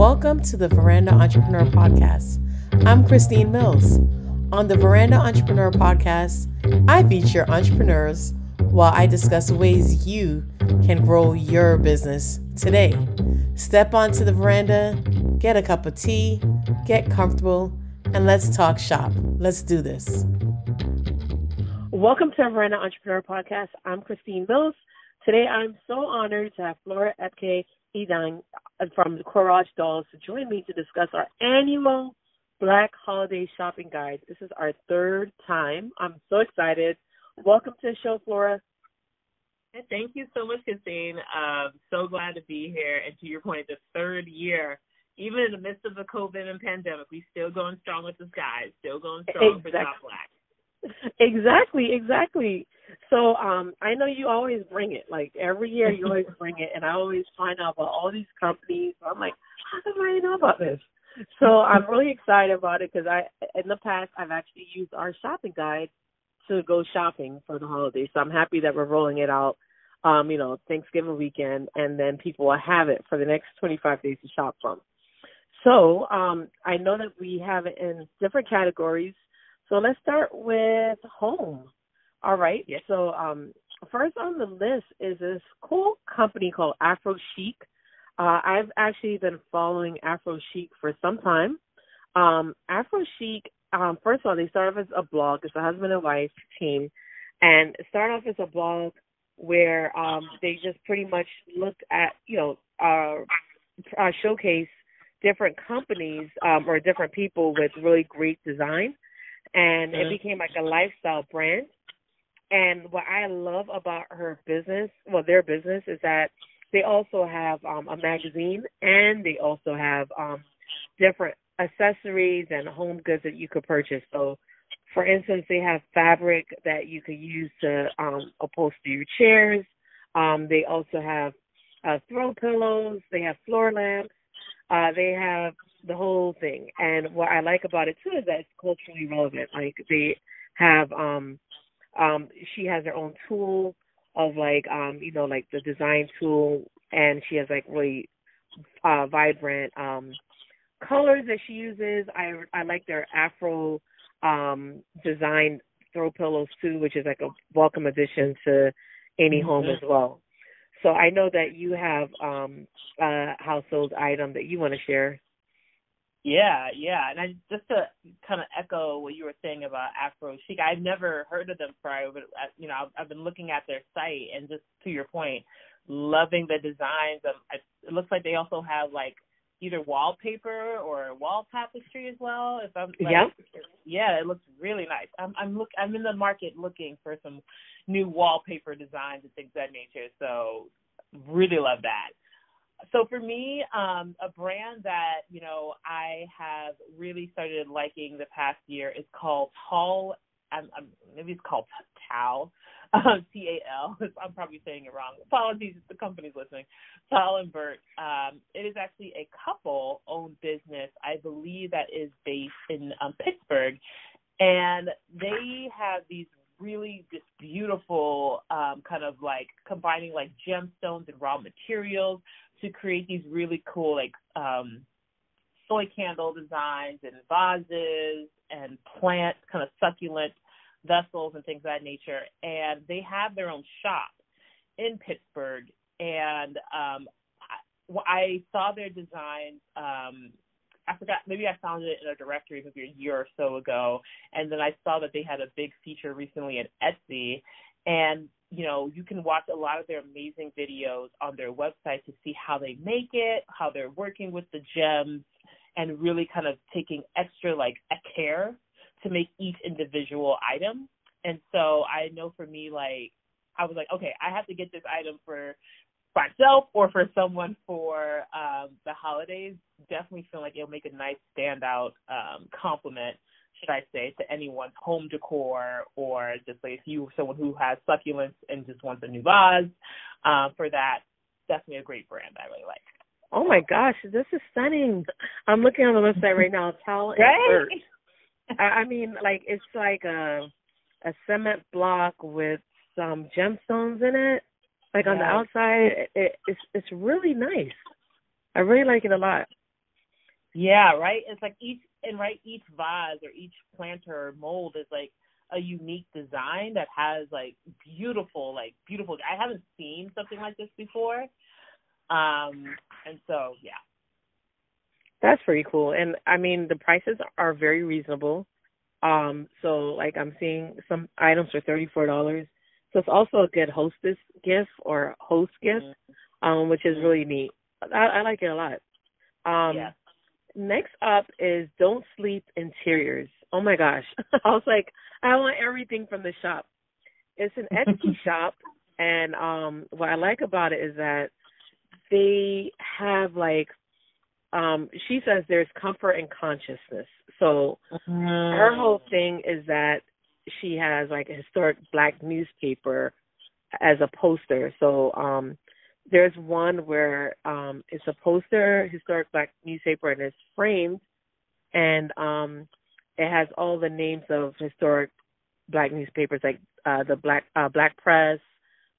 Welcome to the Veranda Entrepreneur Podcast. I'm Christine Mills. On the Veranda Entrepreneur Podcast, I feature entrepreneurs while I discuss ways you can grow your business today. Step onto the veranda, get a cup of tea, get comfortable, and let's talk shop. Let's do this. Welcome to the Veranda Entrepreneur Podcast. I'm Christine Mills. Today, I'm so honored to have Flora Epke Edang from Courage Dolls to join me to discuss our annual Black Holiday Shopping Guide. This is our third time. I'm so excited. Welcome to the show, Flora. And Thank you so much, Christine. Um, so glad to be here. And to your point, the third year, even in the midst of the COVID and pandemic, we still going strong with the skies, still going strong exactly. for Shop Black. Exactly, exactly. So um I know you always bring it. Like every year you always bring it and I always find out about all these companies. I'm like, how do I know about this? So I'm really excited about it because I in the past I've actually used our shopping guide to go shopping for the holidays. So I'm happy that we're rolling it out um, you know, Thanksgiving weekend and then people will have it for the next 25 days to shop from. So, um I know that we have it in different categories. So let's start with home. All right. Yes. So um, first on the list is this cool company called Afro Chic. Uh, I've actually been following Afro Chic for some time. Um, Afro Chic, um, first of all, they started off as a blog. It's a husband and wife team, and start off as a blog where um, they just pretty much look at, you know, uh, uh, showcase different companies um, or different people with really great design, and it became like a lifestyle brand. And what I love about her business, well, their business, is that they also have um, a magazine and they also have um, different accessories and home goods that you could purchase. So, for instance, they have fabric that you could use to um, upholster your chairs. Um, they also have uh, throw pillows. They have floor lamps. Uh, they have the whole thing. And what I like about it too is that it's culturally relevant. Like they have um um she has her own tool of like um you know like the design tool and she has like really uh vibrant um colors that she uses i i like their afro um design throw pillows too which is like a welcome addition to any mm-hmm. home as well so i know that you have um a household item that you want to share yeah, yeah, and I just to kind of echo what you were saying about Afro Chic. I've never heard of them prior, but uh, you know, I've, I've been looking at their site, and just to your point, loving the designs. Um, it looks like they also have like either wallpaper or wall tapestry as well. If I'm like, yeah, yeah, it looks really nice. I'm I'm look I'm in the market looking for some new wallpaper designs and things of that nature. So really love that so for me, um, a brand that you know I have really started liking the past year is called Tall. I'm, I'm, maybe it's called Tal, um, T A L. I'm probably saying it wrong. Apologies if the company's listening. Tal and Bert. Um, it is actually a couple-owned business. I believe that is based in um, Pittsburgh, and they have these really just beautiful um, kind of like combining like gemstones and raw materials to create these really cool like um soy candle designs and vases and plant kind of succulent vessels and things of that nature. And they have their own shop in Pittsburgh. And um I, I saw their designs um I forgot maybe I found it in a directory maybe a year or so ago and then I saw that they had a big feature recently at Etsy and you know you can watch a lot of their amazing videos on their website to see how they make it how they're working with the gems and really kind of taking extra like a care to make each individual item and so i know for me like i was like okay i have to get this item for myself or for someone for um the holidays definitely feel like it'll make a nice standout um compliment should I say, to anyone's home decor or just like if you someone who has succulents and just wants a new vase, uh, for that, definitely a great brand I really like. Oh my gosh, this is stunning. I'm looking on the website right now, Tal and right? I, I mean, like it's like a a cement block with some gemstones in it. Like on the outside, it, it's it's really nice. I really like it a lot. Yeah, right. It's like each and right each vase or each planter or mold is like a unique design that has like beautiful, like beautiful. I haven't seen something like this before. Um, and so yeah. That's pretty cool. And I mean the prices are very reasonable. Um, so like I'm seeing some items for thirty four dollars. So it's also a good hostess gift or host gift, mm-hmm. um, which is really neat. I, I like it a lot. Um yeah. next up is Don't Sleep Interiors. Oh my gosh. I was like, I want everything from the shop. It's an Etsy shop and um what I like about it is that they have like um she says there's comfort and consciousness. So mm-hmm. her whole thing is that she has like a historic black newspaper as a poster. So um there's one where um it's a poster, historic black newspaper and it's framed and um it has all the names of historic black newspapers like uh the Black uh Black Press,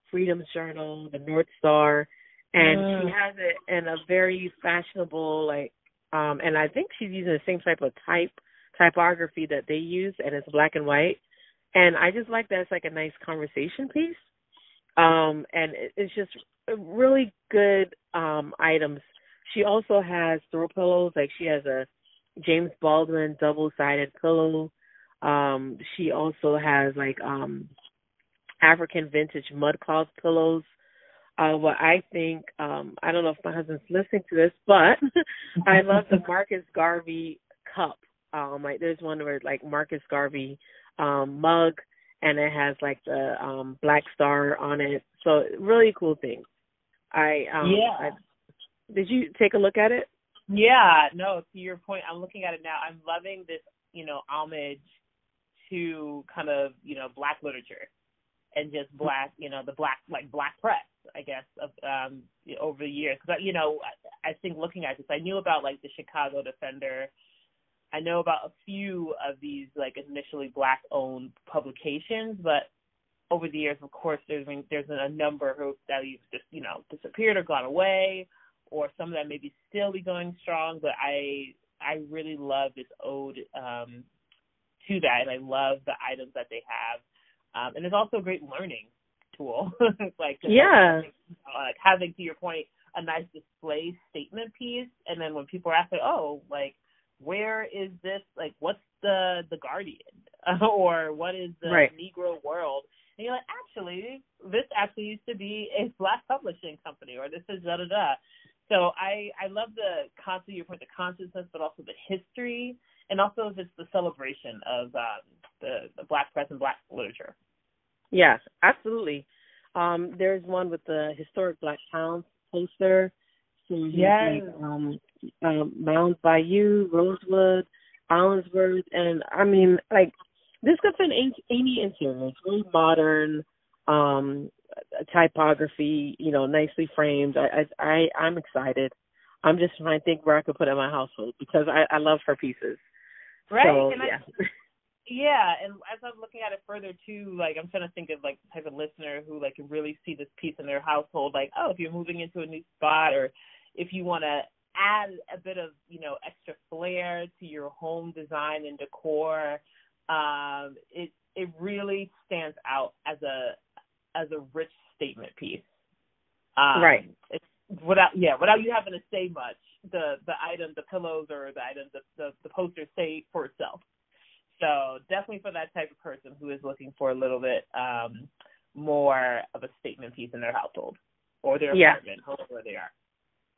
Freedom's Journal, the North Star, and mm. she has it in a very fashionable like um and I think she's using the same type of type typography that they use and it's black and white. And I just like that it's like a nice conversation piece. Um and it, it's just really good um items. She also has throw pillows, like she has a James Baldwin double sided pillow. Um she also has like um African vintage mud cloth pillows uh, what I think, um, I don't know if my husband's listening to this, but I love the Marcus Garvey cup. Um, like there's one where like Marcus Garvey um mug and it has like the um black star on it. So really cool thing. I um yeah. I, did you take a look at it? Yeah, no, to your point, I'm looking at it now. I'm loving this, you know, homage to kind of, you know, black literature and just black, you know, the black like black press, I guess, of um over the years. Because you know, I, think looking at this, I knew about like the Chicago Defender. I know about a few of these like initially black owned publications, but over the years, of course, there's been, there's been a number who that you've just you know disappeared or gone away, or some of them maybe still be going strong. But I I really love this ode um, to that, and I love the items that they have um, and it's also a great learning tool. like yeah, uh, like having to your point a nice display statement piece, and then when people are asking, oh, like where is this? Like what's the the Guardian or what is the right. Negro World? And you're like, actually, this actually used to be a black publishing company, or this is da da da. So I I love the concept, your point, the consciousness, but also the history, and also just the celebration of um, the, the black press and black literature. Yes, absolutely. Um, there's one with the historic black towns poster. So yes. Like, um, um, Mounds Bayou, Rosewood, Allensworth, and I mean, like this could fit any, any interior. It's really modern, um, typography, you know, nicely framed. I, I, I I'm excited. I'm just trying to think where I could put it in my household because I, I love her pieces. Right. So, and yeah. I, yeah, and as I'm looking at it further too, like I'm trying to think of like the type of listener who like can really see this piece in their household. Like, oh, if you're moving into a new spot, or if you want to add a bit of you know extra flair to your home design and decor, um, it it really stands out as a as a rich statement piece. Um, right. It's without yeah without you having to say much, the the item, the pillows or the item, the the, the posters say for itself. So definitely for that type of person who is looking for a little bit um, more of a statement piece in their household or their yeah. apartment, wherever they are.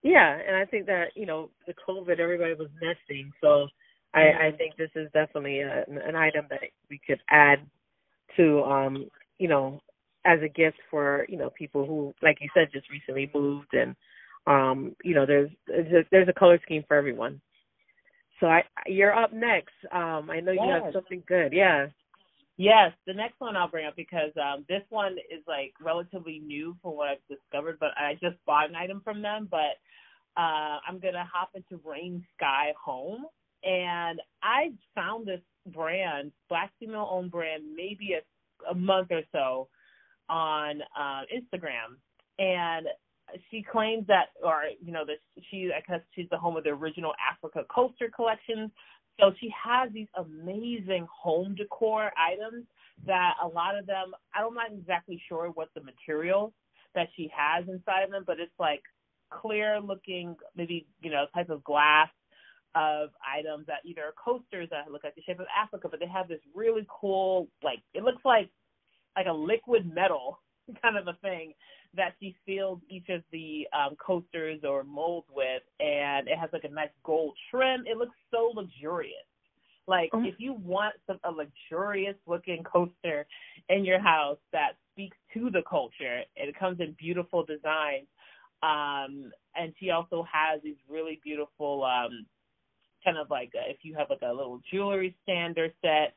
Yeah, and I think that you know the COVID, everybody was nesting, so I, I think this is definitely a, an item that we could add to, um, you know, as a gift for you know people who, like you said, just recently moved, and um, you know, there's there's a, there's a color scheme for everyone. So I you're up next. Um I know yes. you have something good. Yeah. Yes, the next one I'll bring up because um this one is like relatively new from what I've discovered, but I just bought an item from them, but uh I'm gonna hop into Rain Sky Home and I found this brand, black female owned brand, maybe a a month or so on uh, Instagram. And she claims that, or you know, that she I guess she's the home of the original Africa coaster collections. So she has these amazing home decor items that a lot of them I'm not exactly sure what the material that she has inside of them, but it's like clear looking, maybe you know, type of glass of items that either are coasters that look like the shape of Africa, but they have this really cool, like it looks like like a liquid metal kind of a thing that she filled each of the um, coasters or molds with, and it has like a nice gold trim. It looks so luxurious. Like mm-hmm. if you want some a luxurious looking coaster in your house that speaks to the culture, and it comes in beautiful designs. Um, and she also has these really beautiful, um, kind of like a, if you have like a little jewelry stand or set.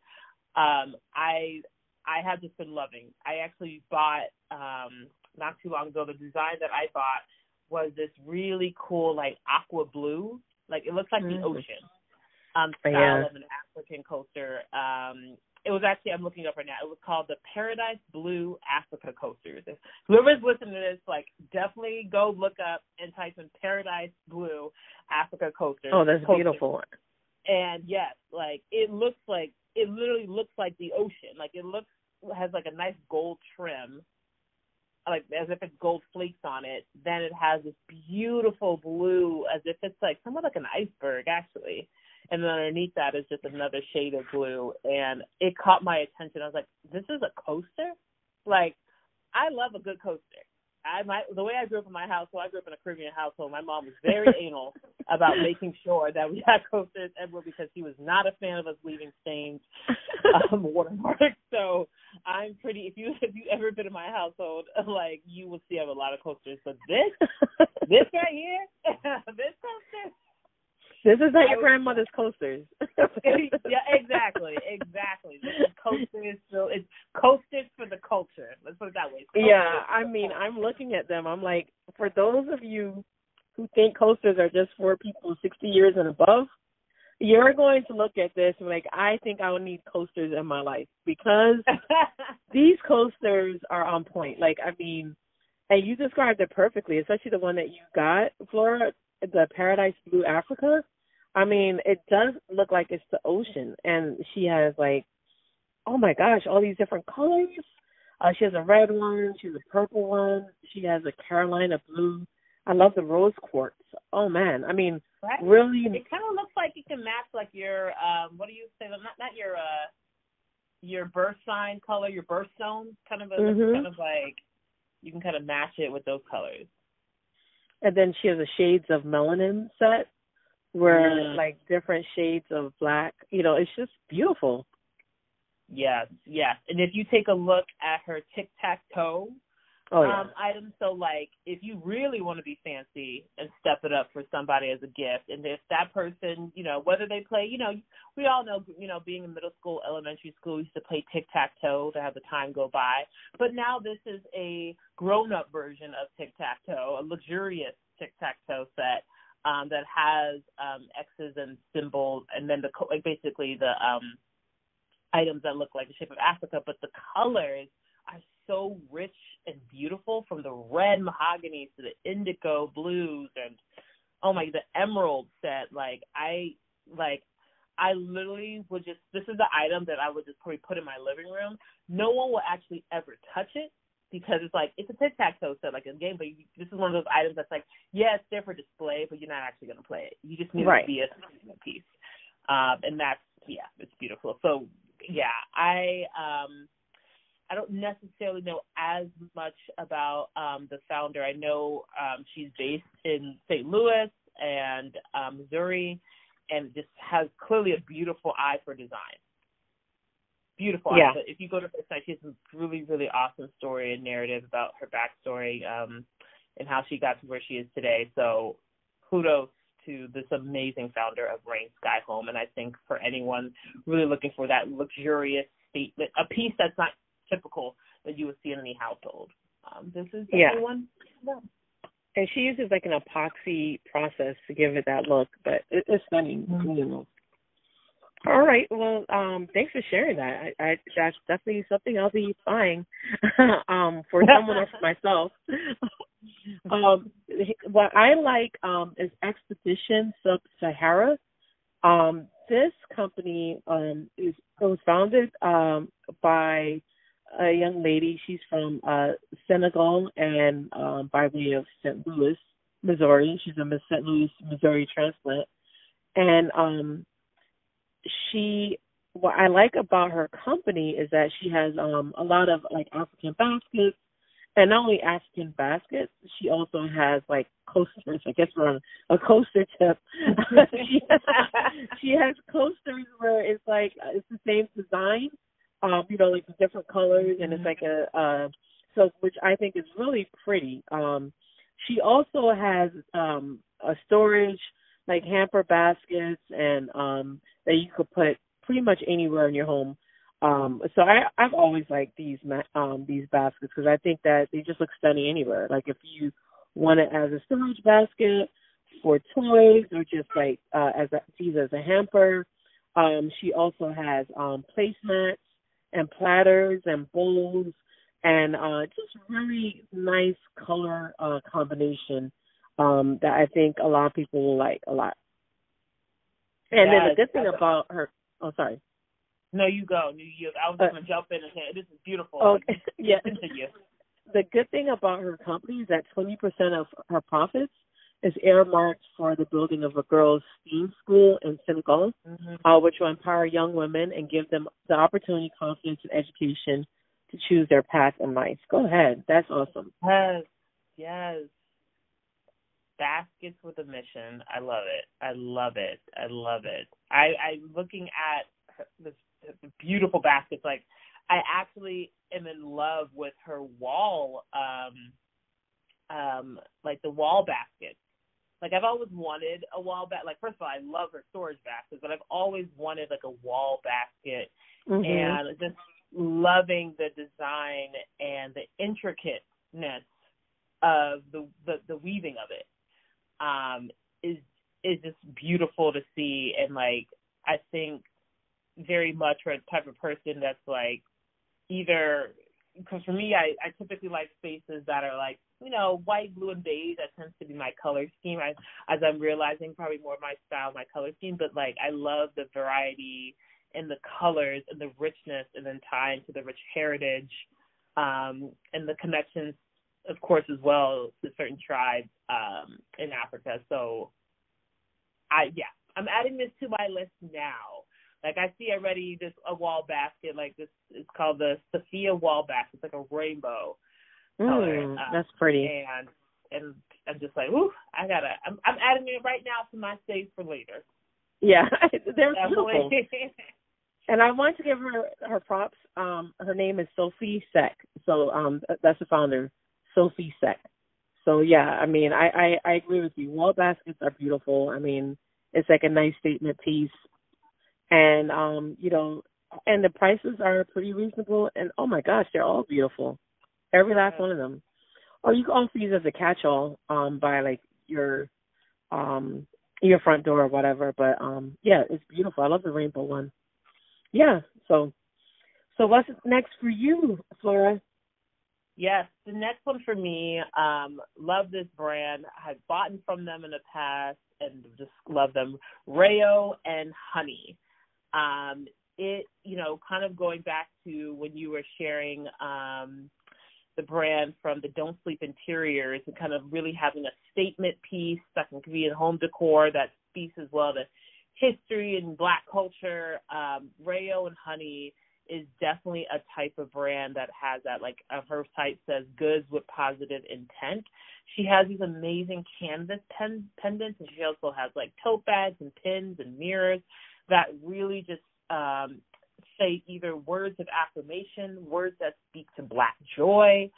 Um, I I have just been loving. I actually bought um not too long ago. The design that I bought was this really cool like aqua blue, like it looks like mm-hmm. the ocean. Um, style yeah. of an African coaster. Um, it was actually I'm looking up right now. It was called the Paradise Blue Africa coasters. If whoever's listening to this, like definitely go look up and type in Paradise Blue Africa coasters. Oh, that's coasters. beautiful. And yes, like it looks like it literally looks like the ocean. Like it looks has like a nice gold trim like as if it's gold flakes on it. Then it has this beautiful blue, as if it's like somewhat like an iceberg actually. And then underneath that is just another shade of blue, and it caught my attention. I was like, "This is a coaster." Like, I love a good coaster. I my the way I grew up in my household, I grew up in a Caribbean household. My mom was very anal about making sure that we had coasters everywhere because she was not a fan of us leaving stains um, watermarks. So I'm pretty. If you if you ever been in my household, like you will see I have a lot of coasters. But this this right here, this coaster. This is not your grandmother's coasters. yeah, exactly, exactly. This is coasters, so it's the culture. Let's put it that way. Yeah, I mean, I'm looking at them. I'm like, for those of you who think coasters are just for people 60 years and above, you're going to look at this and like, I think I will need coasters in my life because these coasters are on point. Like, I mean, and you described it perfectly, especially the one that you got, Flora, the Paradise Blue Africa. I mean, it does look like it's the ocean, and she has like, oh my gosh, all these different colors. Uh, she has a red one, she has a purple one, she has a Carolina blue. I love the rose quartz. Oh man, I mean, right. really. It kind of looks like it can match like your um, what do you say? Not not your uh, your birth sign color, your birthstone, kind of a mm-hmm. kind of like you can kind of match it with those colors. And then she has a shades of melanin set where mm. like different shades of black. You know, it's just beautiful. Yes, yes. And if you take a look at her tic tac toe oh, yeah. um items, so like if you really want to be fancy and step it up for somebody as a gift, and if that person, you know, whether they play, you know, we all know, you know, being in middle school, elementary school, we used to play tic tac toe to have the time go by. But now this is a grown up version of tic tac toe, a luxurious tic tac toe set um, that has um, X's and symbols, and then the like basically the um, items that look like the shape of Africa, but the colors are so rich and beautiful, from the red mahogany to the indigo blues, and oh my, the emerald set. Like I like. I literally would just this is the item that I would just probably put in my living room. No one will actually ever touch it because it's like it's a tic tac toe set like a game, but you, this is one of those items that's like, yeah, it's there for display, but you're not actually going to play it. You just need right. to be a piece, um, and that's yeah, it's beautiful. So yeah, I um, I don't necessarily know as much about um, the founder. I know um, she's based in St. Louis and um, Missouri, and just has clearly a beautiful eye for design beautiful. Yeah. But if you go to her site, she has a really, really awesome story and narrative about her backstory um, and how she got to where she is today. So kudos to this amazing founder of Rain Sky Home. And I think for anyone really looking for that luxurious statement, a piece that's not typical that you would see in any household, um, this is the yeah. one. Yeah. And she uses like an epoxy process to give it that look, but it, it's stunning. Mm-hmm. All right. Well, um, thanks for sharing that. I, I that's definitely something I'll be buying um, for someone or for myself. um, what I like um is Expedition Sub Sahara. Um, this company um is was founded um by a young lady. She's from uh Senegal and um by way of St. Louis, Missouri. She's a Miss St. Louis, Missouri transplant. And um she what I like about her company is that she has um a lot of like African baskets and not only African baskets, she also has like coasters. I guess we're on a coaster tip. she, has, she has coasters where it's like it's the same design, um, you know, like the different colors, and it's like a uh, so which I think is really pretty. Um, she also has um a storage like hamper baskets and um that you could put pretty much anywhere in your home. Um so I I've always liked these um these baskets because I think that they just look stunning anywhere. Like if you want it as a storage basket for toys or just like uh as a use as a hamper. Um she also has um placemats and platters and bowls and uh just really nice color uh combination um that I think a lot of people will like a lot. And yes, then the good thing about her oh sorry. No, you go. New you, I was uh, gonna jump in and say this is beautiful. Okay. yeah. The good thing about her company is that twenty percent of her profits is earmarked for the building of a girls' STEAM school in Senegal, mm-hmm. uh, which will empower young women and give them the opportunity, confidence, and education to choose their path in life. Go ahead. That's awesome. Yes. Yes. Baskets with a mission. I love it. I love it. I love it. I, I'm looking at this beautiful baskets. Like, I actually am in love with her wall, um, um, like the wall baskets. Like I've always wanted a wall basket. Like first of all, I love her storage baskets, but I've always wanted like a wall basket, mm-hmm. and just loving the design and the intricateness of the, the the weaving of it um is is just beautiful to see and like I think very much for a type of person that's like either because for me I, I typically like spaces that are like you know white blue and beige that tends to be my color scheme I, as i'm realizing probably more my style my color scheme but like i love the variety and the colors and the richness and then tie into the rich heritage um, and the connections, of course, as well to certain tribes um, in Africa. So, I yeah, I'm adding this to my list now. Like I see already this a wall basket like this. It's called the Sophia wall basket. It's like a rainbow. Mm, um, that's pretty. And and I'm just like, ooh, I gotta. I'm, I'm adding it right now to my save for later. Yeah, they're beautiful. and I want to give her her props. Um, her name is Sophie Sek. So um, that's the founder, Sophie Sek. So yeah, I mean, I, I I agree with you. Wall baskets are beautiful. I mean, it's like a nice statement piece, and um, you know, and the prices are pretty reasonable. And oh my gosh, they're all beautiful, every last one of them. Or you can also use it as a catch-all um, by like your um your front door or whatever. But um, yeah, it's beautiful. I love the rainbow one yeah, so so what's next for you, Flora? Yes, the next one for me, um, love this brand. I've bought from them in the past and just love them. Rayo and Honey. Um, it, you know, kind of going back to when you were sharing um, the brand from the Don't Sleep Interiors and kind of really having a statement piece that can be in home decor that speaks as well to history and black culture, um, Rayo and Honey is definitely a type of brand that has that like uh, her site says goods with positive intent. She has these amazing canvas pen pendants and she also has like tote bags and pins and mirrors that really just um say either words of affirmation, words that speak to black joy,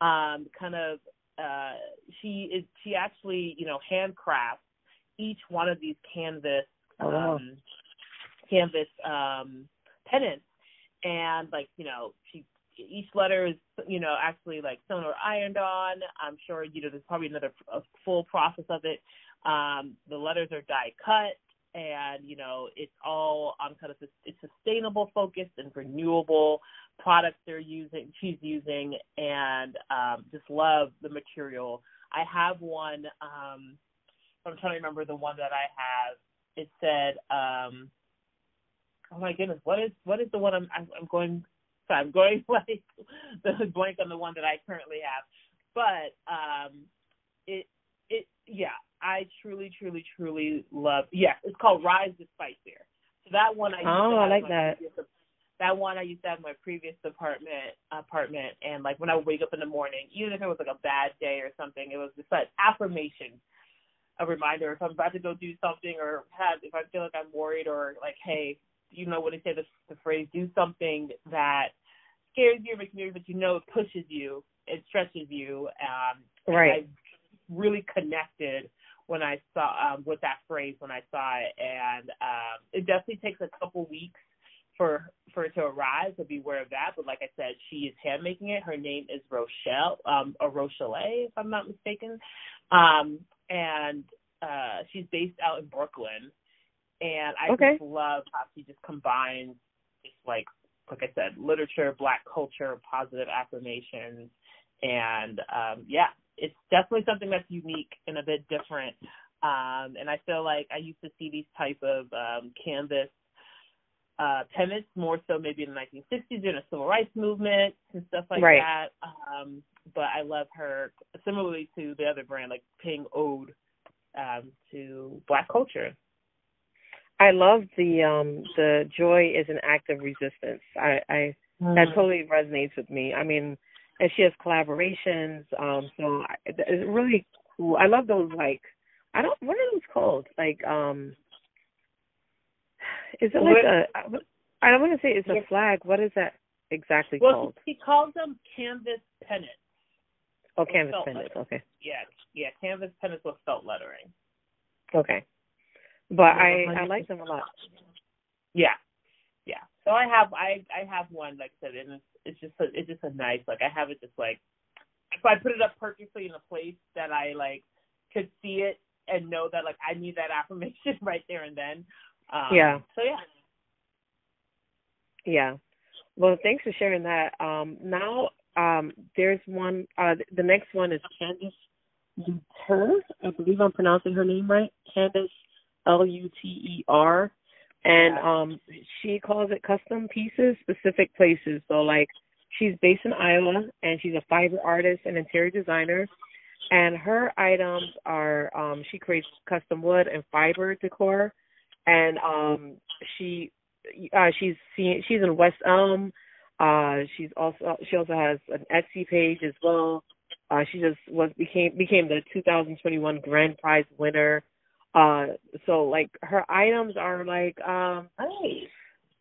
um, kind of uh she is she actually, you know, handcrafts each one of these canvas oh, wow. um, canvas um, pennants, and like you know, she each letter is you know actually like sewn or ironed on. I'm sure you know there's probably another a full process of it. Um, the letters are die cut, and you know it's all on kind of it's sustainable focused and renewable products they're using she's using and um just love the material I have one. Um, I'm trying to remember the one that I have. It said, um, "Oh my goodness, what is what is the one I'm I'm, I'm going? So I'm going like the blank on the one that I currently have, but um, it it yeah, I truly truly truly love. Yeah, it's called Rise the Fear. So that one I oh I like that. Previous, that one I used to have in my previous apartment apartment, and like when I would wake up in the morning, even if it was like a bad day or something, it was just like affirmation, a reminder if I'm about to go do something or have if I feel like I'm worried or like hey, you know when they say the, the phrase do something that scares you or makes you but you know it pushes you, it stretches you. Um, right. I really connected when I saw um, with that phrase when I saw it, and um, it definitely takes a couple weeks for for it to arrive, so beware of that. But like I said, she is hand making it. Her name is Rochelle, um, or Rochelle, if I'm not mistaken. Um, and uh, she's based out in Brooklyn. And I okay. just love how she just combines just like like I said, literature, black culture, positive affirmations, and um, yeah, it's definitely something that's unique and a bit different. Um, and I feel like I used to see these type of um, canvas uh, tenants more so maybe in the 1960s during the civil rights movement and stuff like right. that. Um, but I love her similarly to the other brand, like paying ode um, to black culture. I love the um the joy is an act of resistance. I, I mm. that totally resonates with me. I mean, and she has collaborations. Um, so I, it's really cool. I love those like I don't what are those called? Like um is it like a? I don't want to say it's a flag. What is that exactly well, called? he calls them canvas pennants. Oh, canvas pennants. Okay. Yeah, yeah, canvas pennants with felt lettering. Okay, but I I like them a lot. Yeah, yeah. So I have I I have one like I said, and it's it's just a, it's just a nice like I have it just like if I put it up perfectly in a place that I like could see it and know that like I need that affirmation right there and then. Um, yeah. So yeah. Yeah. Well, thanks for sharing that. Um, now, um, there's one. Uh, the next one is Candice Luter. I believe I'm pronouncing her name right. Candice L U T E R, and um, she calls it custom pieces, specific places. So, like, she's based in Iowa, and she's a fiber artist and interior designer. And her items are um, she creates custom wood and fiber decor and um she uh she's seen she's in West Elm. Uh she's also she also has an Etsy page as well. Uh she just was became became the 2021 grand prize winner. Uh so like her items are like um nice.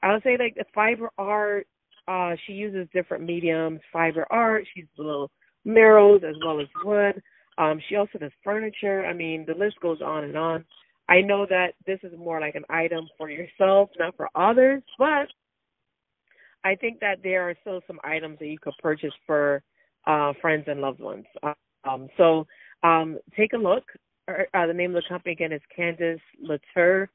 I would say like the fiber art uh she uses different mediums, fiber art, she's little murals as well as wood. Um she also does furniture. I mean the list goes on and on. I know that this is more like an item for yourself, not for others, but I think that there are still some items that you could purchase for uh, friends and loved ones. Um, so um, take a look. Uh, the name of the company again is Candice Luter,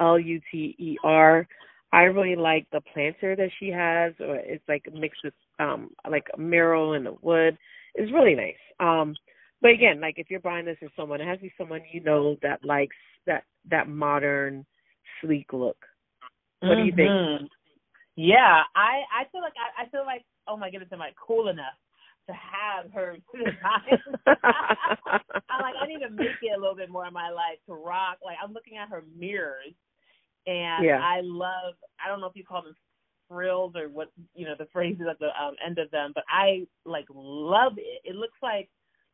L U T E R. I really like the planter that she has. Or it's like mixed with um, like a mural and a wood. It's really nice. Um, but again, like if you're buying this for someone, it has to be someone you know that likes that that modern, sleek look. What mm-hmm. do you think? Mm-hmm. Yeah, I I feel like I, I feel like oh my goodness, am I cool enough to have her? I'm like I need to make it a little bit more in my life to rock. Like I'm looking at her mirrors, and yeah. I love. I don't know if you call them frills or what you know the phrases at the um, end of them, but I like love it. It looks like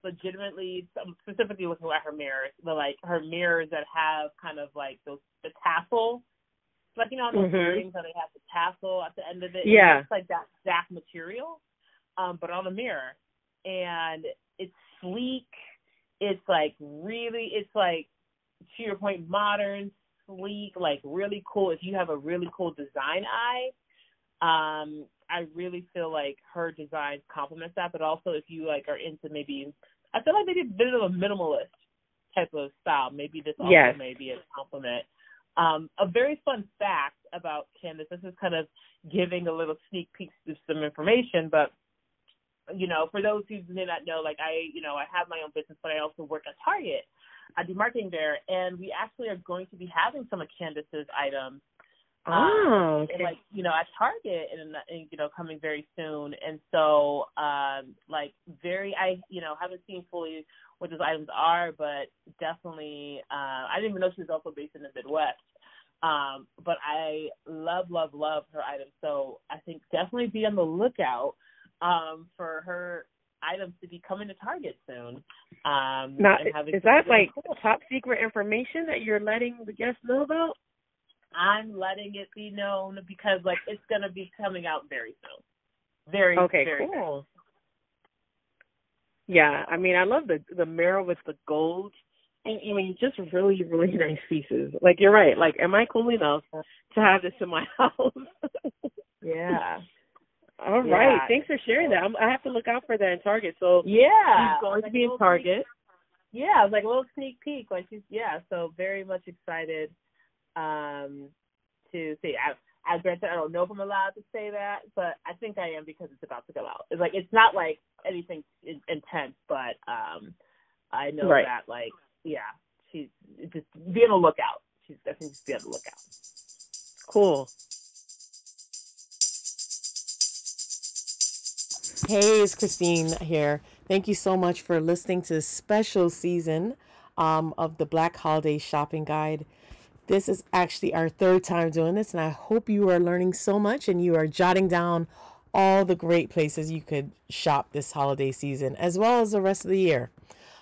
legitimately specifically looking at her mirrors, the like her mirrors that have kind of like those the tassel, like you know those mm-hmm. earrings that they have the tassel at the end of it. Yeah, it looks like that exact material, um, but on a mirror, and it's sleek. It's like really, it's like to your point, modern, sleek, like really cool. If you have a really cool design eye, um, I really feel like her designs complement that. But also, if you like are into maybe I feel like maybe a bit of a minimalist type of style. Maybe this also yes. may be a compliment. Um, a very fun fact about Candice, this is kind of giving a little sneak peek to some information, but you know, for those who may not know, like I, you know, I have my own business, but I also work at Target. I do marketing there, and we actually are going to be having some of Candice's items. Um, oh, okay. and, like you know, at Target, and, and you know, coming very soon. And so, um, like, very, I, you know, haven't seen fully what those items are, but definitely, uh, I didn't even know she was also based in the Midwest. Um, but I love, love, love her items. So I think definitely be on the lookout um, for her items to be coming to Target soon. Um, now, is that like cool. top secret information that you're letting the guests know about? I'm letting it be known because like it's gonna be coming out very soon. Very okay, very cool. Soon. Yeah, I mean, I love the the mirror with the gold I mean, just really, really nice pieces. Like you're right. Like, am I cool enough to have this in my house? yeah. All yeah. right. Thanks for sharing that. I'm, I have to look out for that in Target. So yeah, she's going to be in Target. Sneak, yeah, it was like a little sneak peek. Like she's yeah. So very much excited um to see. I, I granted I don't know if I'm allowed to say that, but I think I am because it's about to go out. It's like it's not like anything intense, but um I know right. that like yeah, she's just be on the lookout. She's definitely just be on the lookout. Cool. Hey, it's Christine here. Thank you so much for listening to this special season um, of the Black Holiday Shopping Guide. This is actually our third time doing this, and I hope you are learning so much and you are jotting down all the great places you could shop this holiday season, as well as the rest of the year.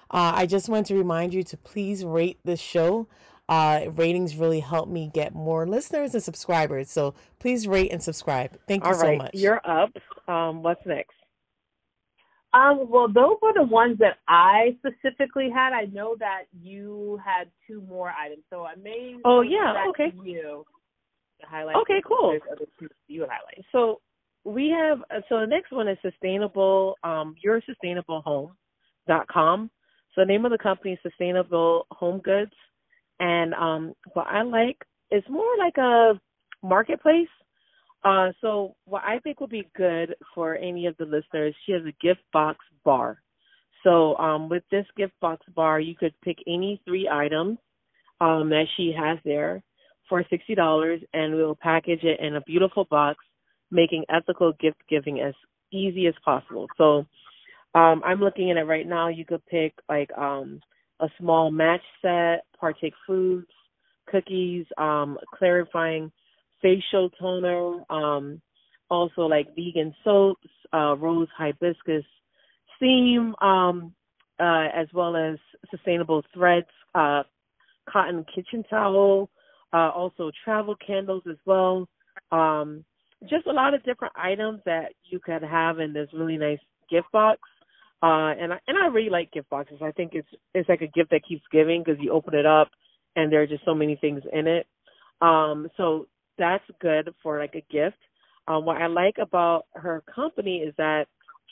Uh, I just want to remind you to please rate this show. Uh, ratings really help me get more listeners and subscribers. So please rate and subscribe. Thank you All right. so much. You're up. Um, what's next? Um, well, those were the ones that I specifically had. I know that you had two more items, so I may. Oh yeah, okay. You to highlight. Okay, cool. You highlight. So we have. Uh, so the next one is sustainable. Um, your sustainable home dot com. So the name of the company is Sustainable Home Goods, and um, what I like is more like a marketplace. Uh, so what I think would be good for any of the listeners, she has a gift box bar. So um, with this gift box bar, you could pick any three items um, that she has there for sixty dollars, and we'll package it in a beautiful box, making ethical gift giving as easy as possible. So um, I'm looking at it right now. You could pick like um, a small match set, partake foods, cookies, um, clarifying facial toner, um, also like vegan soaps, uh, rose hibiscus steam, um, uh, as well as sustainable threads, uh, cotton kitchen towel, uh, also travel candles as well. Um, just a lot of different items that you could have in this really nice gift box. Uh, and I and I really like gift boxes. I think it's it's like a gift that keeps giving because you open it up and there are just so many things in it. Um, so that's good for like a gift. Um, what I like about her company is that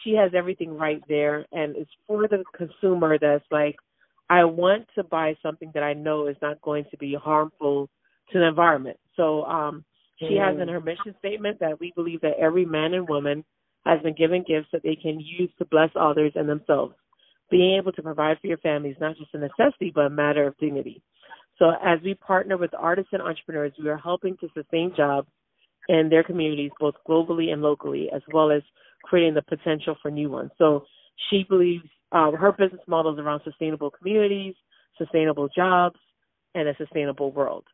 she has everything right there, and it's for the consumer that's like, I want to buy something that I know is not going to be harmful to the environment. So um, she mm. has in her mission statement that we believe that every man and woman has been given gifts that they can use to bless others and themselves. Being able to provide for your family is not just a necessity, but a matter of dignity. So as we partner with artists and entrepreneurs, we are helping to sustain jobs in their communities, both globally and locally, as well as creating the potential for new ones. So she believes uh, her business model is around sustainable communities, sustainable jobs, and a sustainable world.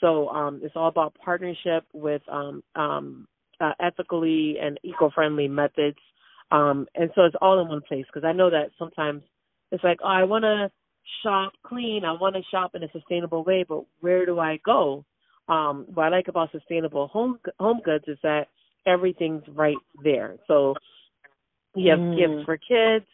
So um, it's all about partnership with um, um, uh, ethically and eco-friendly methods. Um, and so it's all in one place because I know that sometimes it's like, oh, I want to shop clean. I want to shop in a sustainable way, but where do I go? Um, what I like about sustainable home home goods is that everything's right there. So you have mm. gifts for kids,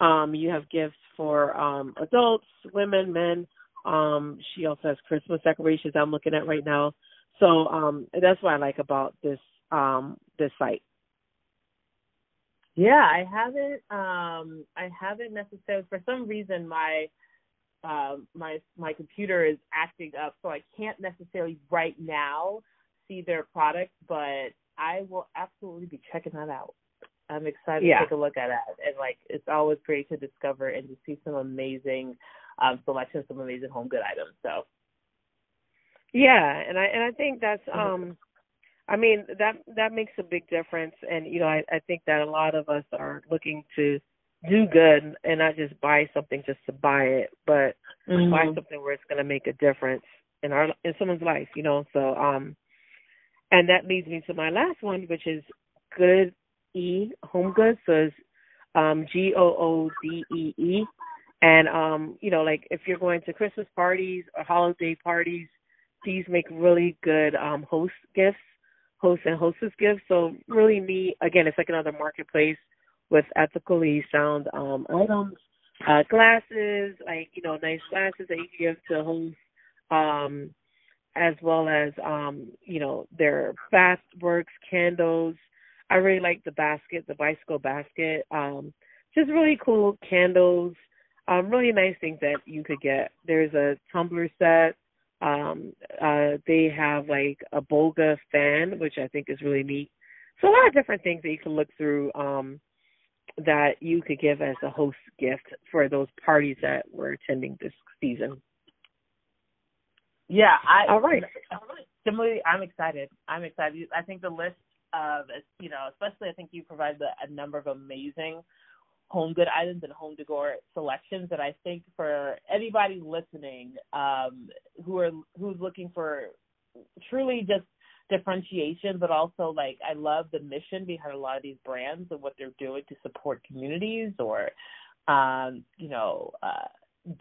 um, you have gifts for um, adults, women, men. Um, she also has Christmas decorations I'm looking at right now. So um, that's what I like about this um, this site? Yeah, I haven't. Um, I haven't necessarily. For some reason, my uh, my my computer is acting up, so I can't necessarily right now see their product, But I will absolutely be checking that out. I'm excited Yeah. to take a look at that, And like it's always great to discover and to see some amazing um selections, some amazing home good items. So Yeah, and I and I think that's um I mean that that makes a big difference. And you know I I think that a lot of us are looking to do good and not just buy something just to buy it, but buy something where it's going to make a difference in our in someone's life, you know. So um and that leads me to my last one which is good E home goods so it's um G O O D E E. And um you know like if you're going to Christmas parties or holiday parties these make really good um host gifts, host and hostess gifts. So really neat. Again, it's like another marketplace with ethically sound um items, uh glasses, like, you know, nice glasses that you give to hosts, um, as well as um, you know, their bath works, candles. I really like the basket, the bicycle basket. Um, just really cool candles. Um, really nice things that you could get. There's a tumbler set um, uh, they have like a Bolga fan, which I think is really neat. So a lot of different things that you can look through um, that you could give as a host gift for those parties that we're attending this season. Yeah, I All right. Similarly, I'm excited. I'm excited. I think the list of you know, especially I think you provided a, a number of amazing home good items and home decor selections that I think for anybody listening um, who are who's looking for truly just differentiation, but also like I love the mission behind a lot of these brands and what they're doing to support communities or um, you know uh,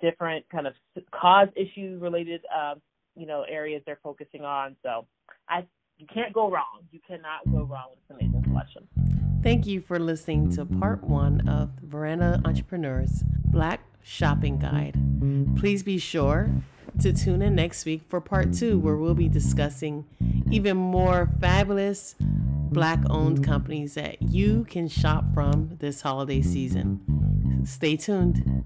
different kind of cause issue related uh, you know areas they're focusing on. So I you can't go wrong. You cannot go wrong with this amazing selection. Thank you for listening to part one of Veranda Entrepreneurs Black Shopping Guide. Please be sure to tune in next week for part two, where we'll be discussing even more fabulous Black owned companies that you can shop from this holiday season. Stay tuned.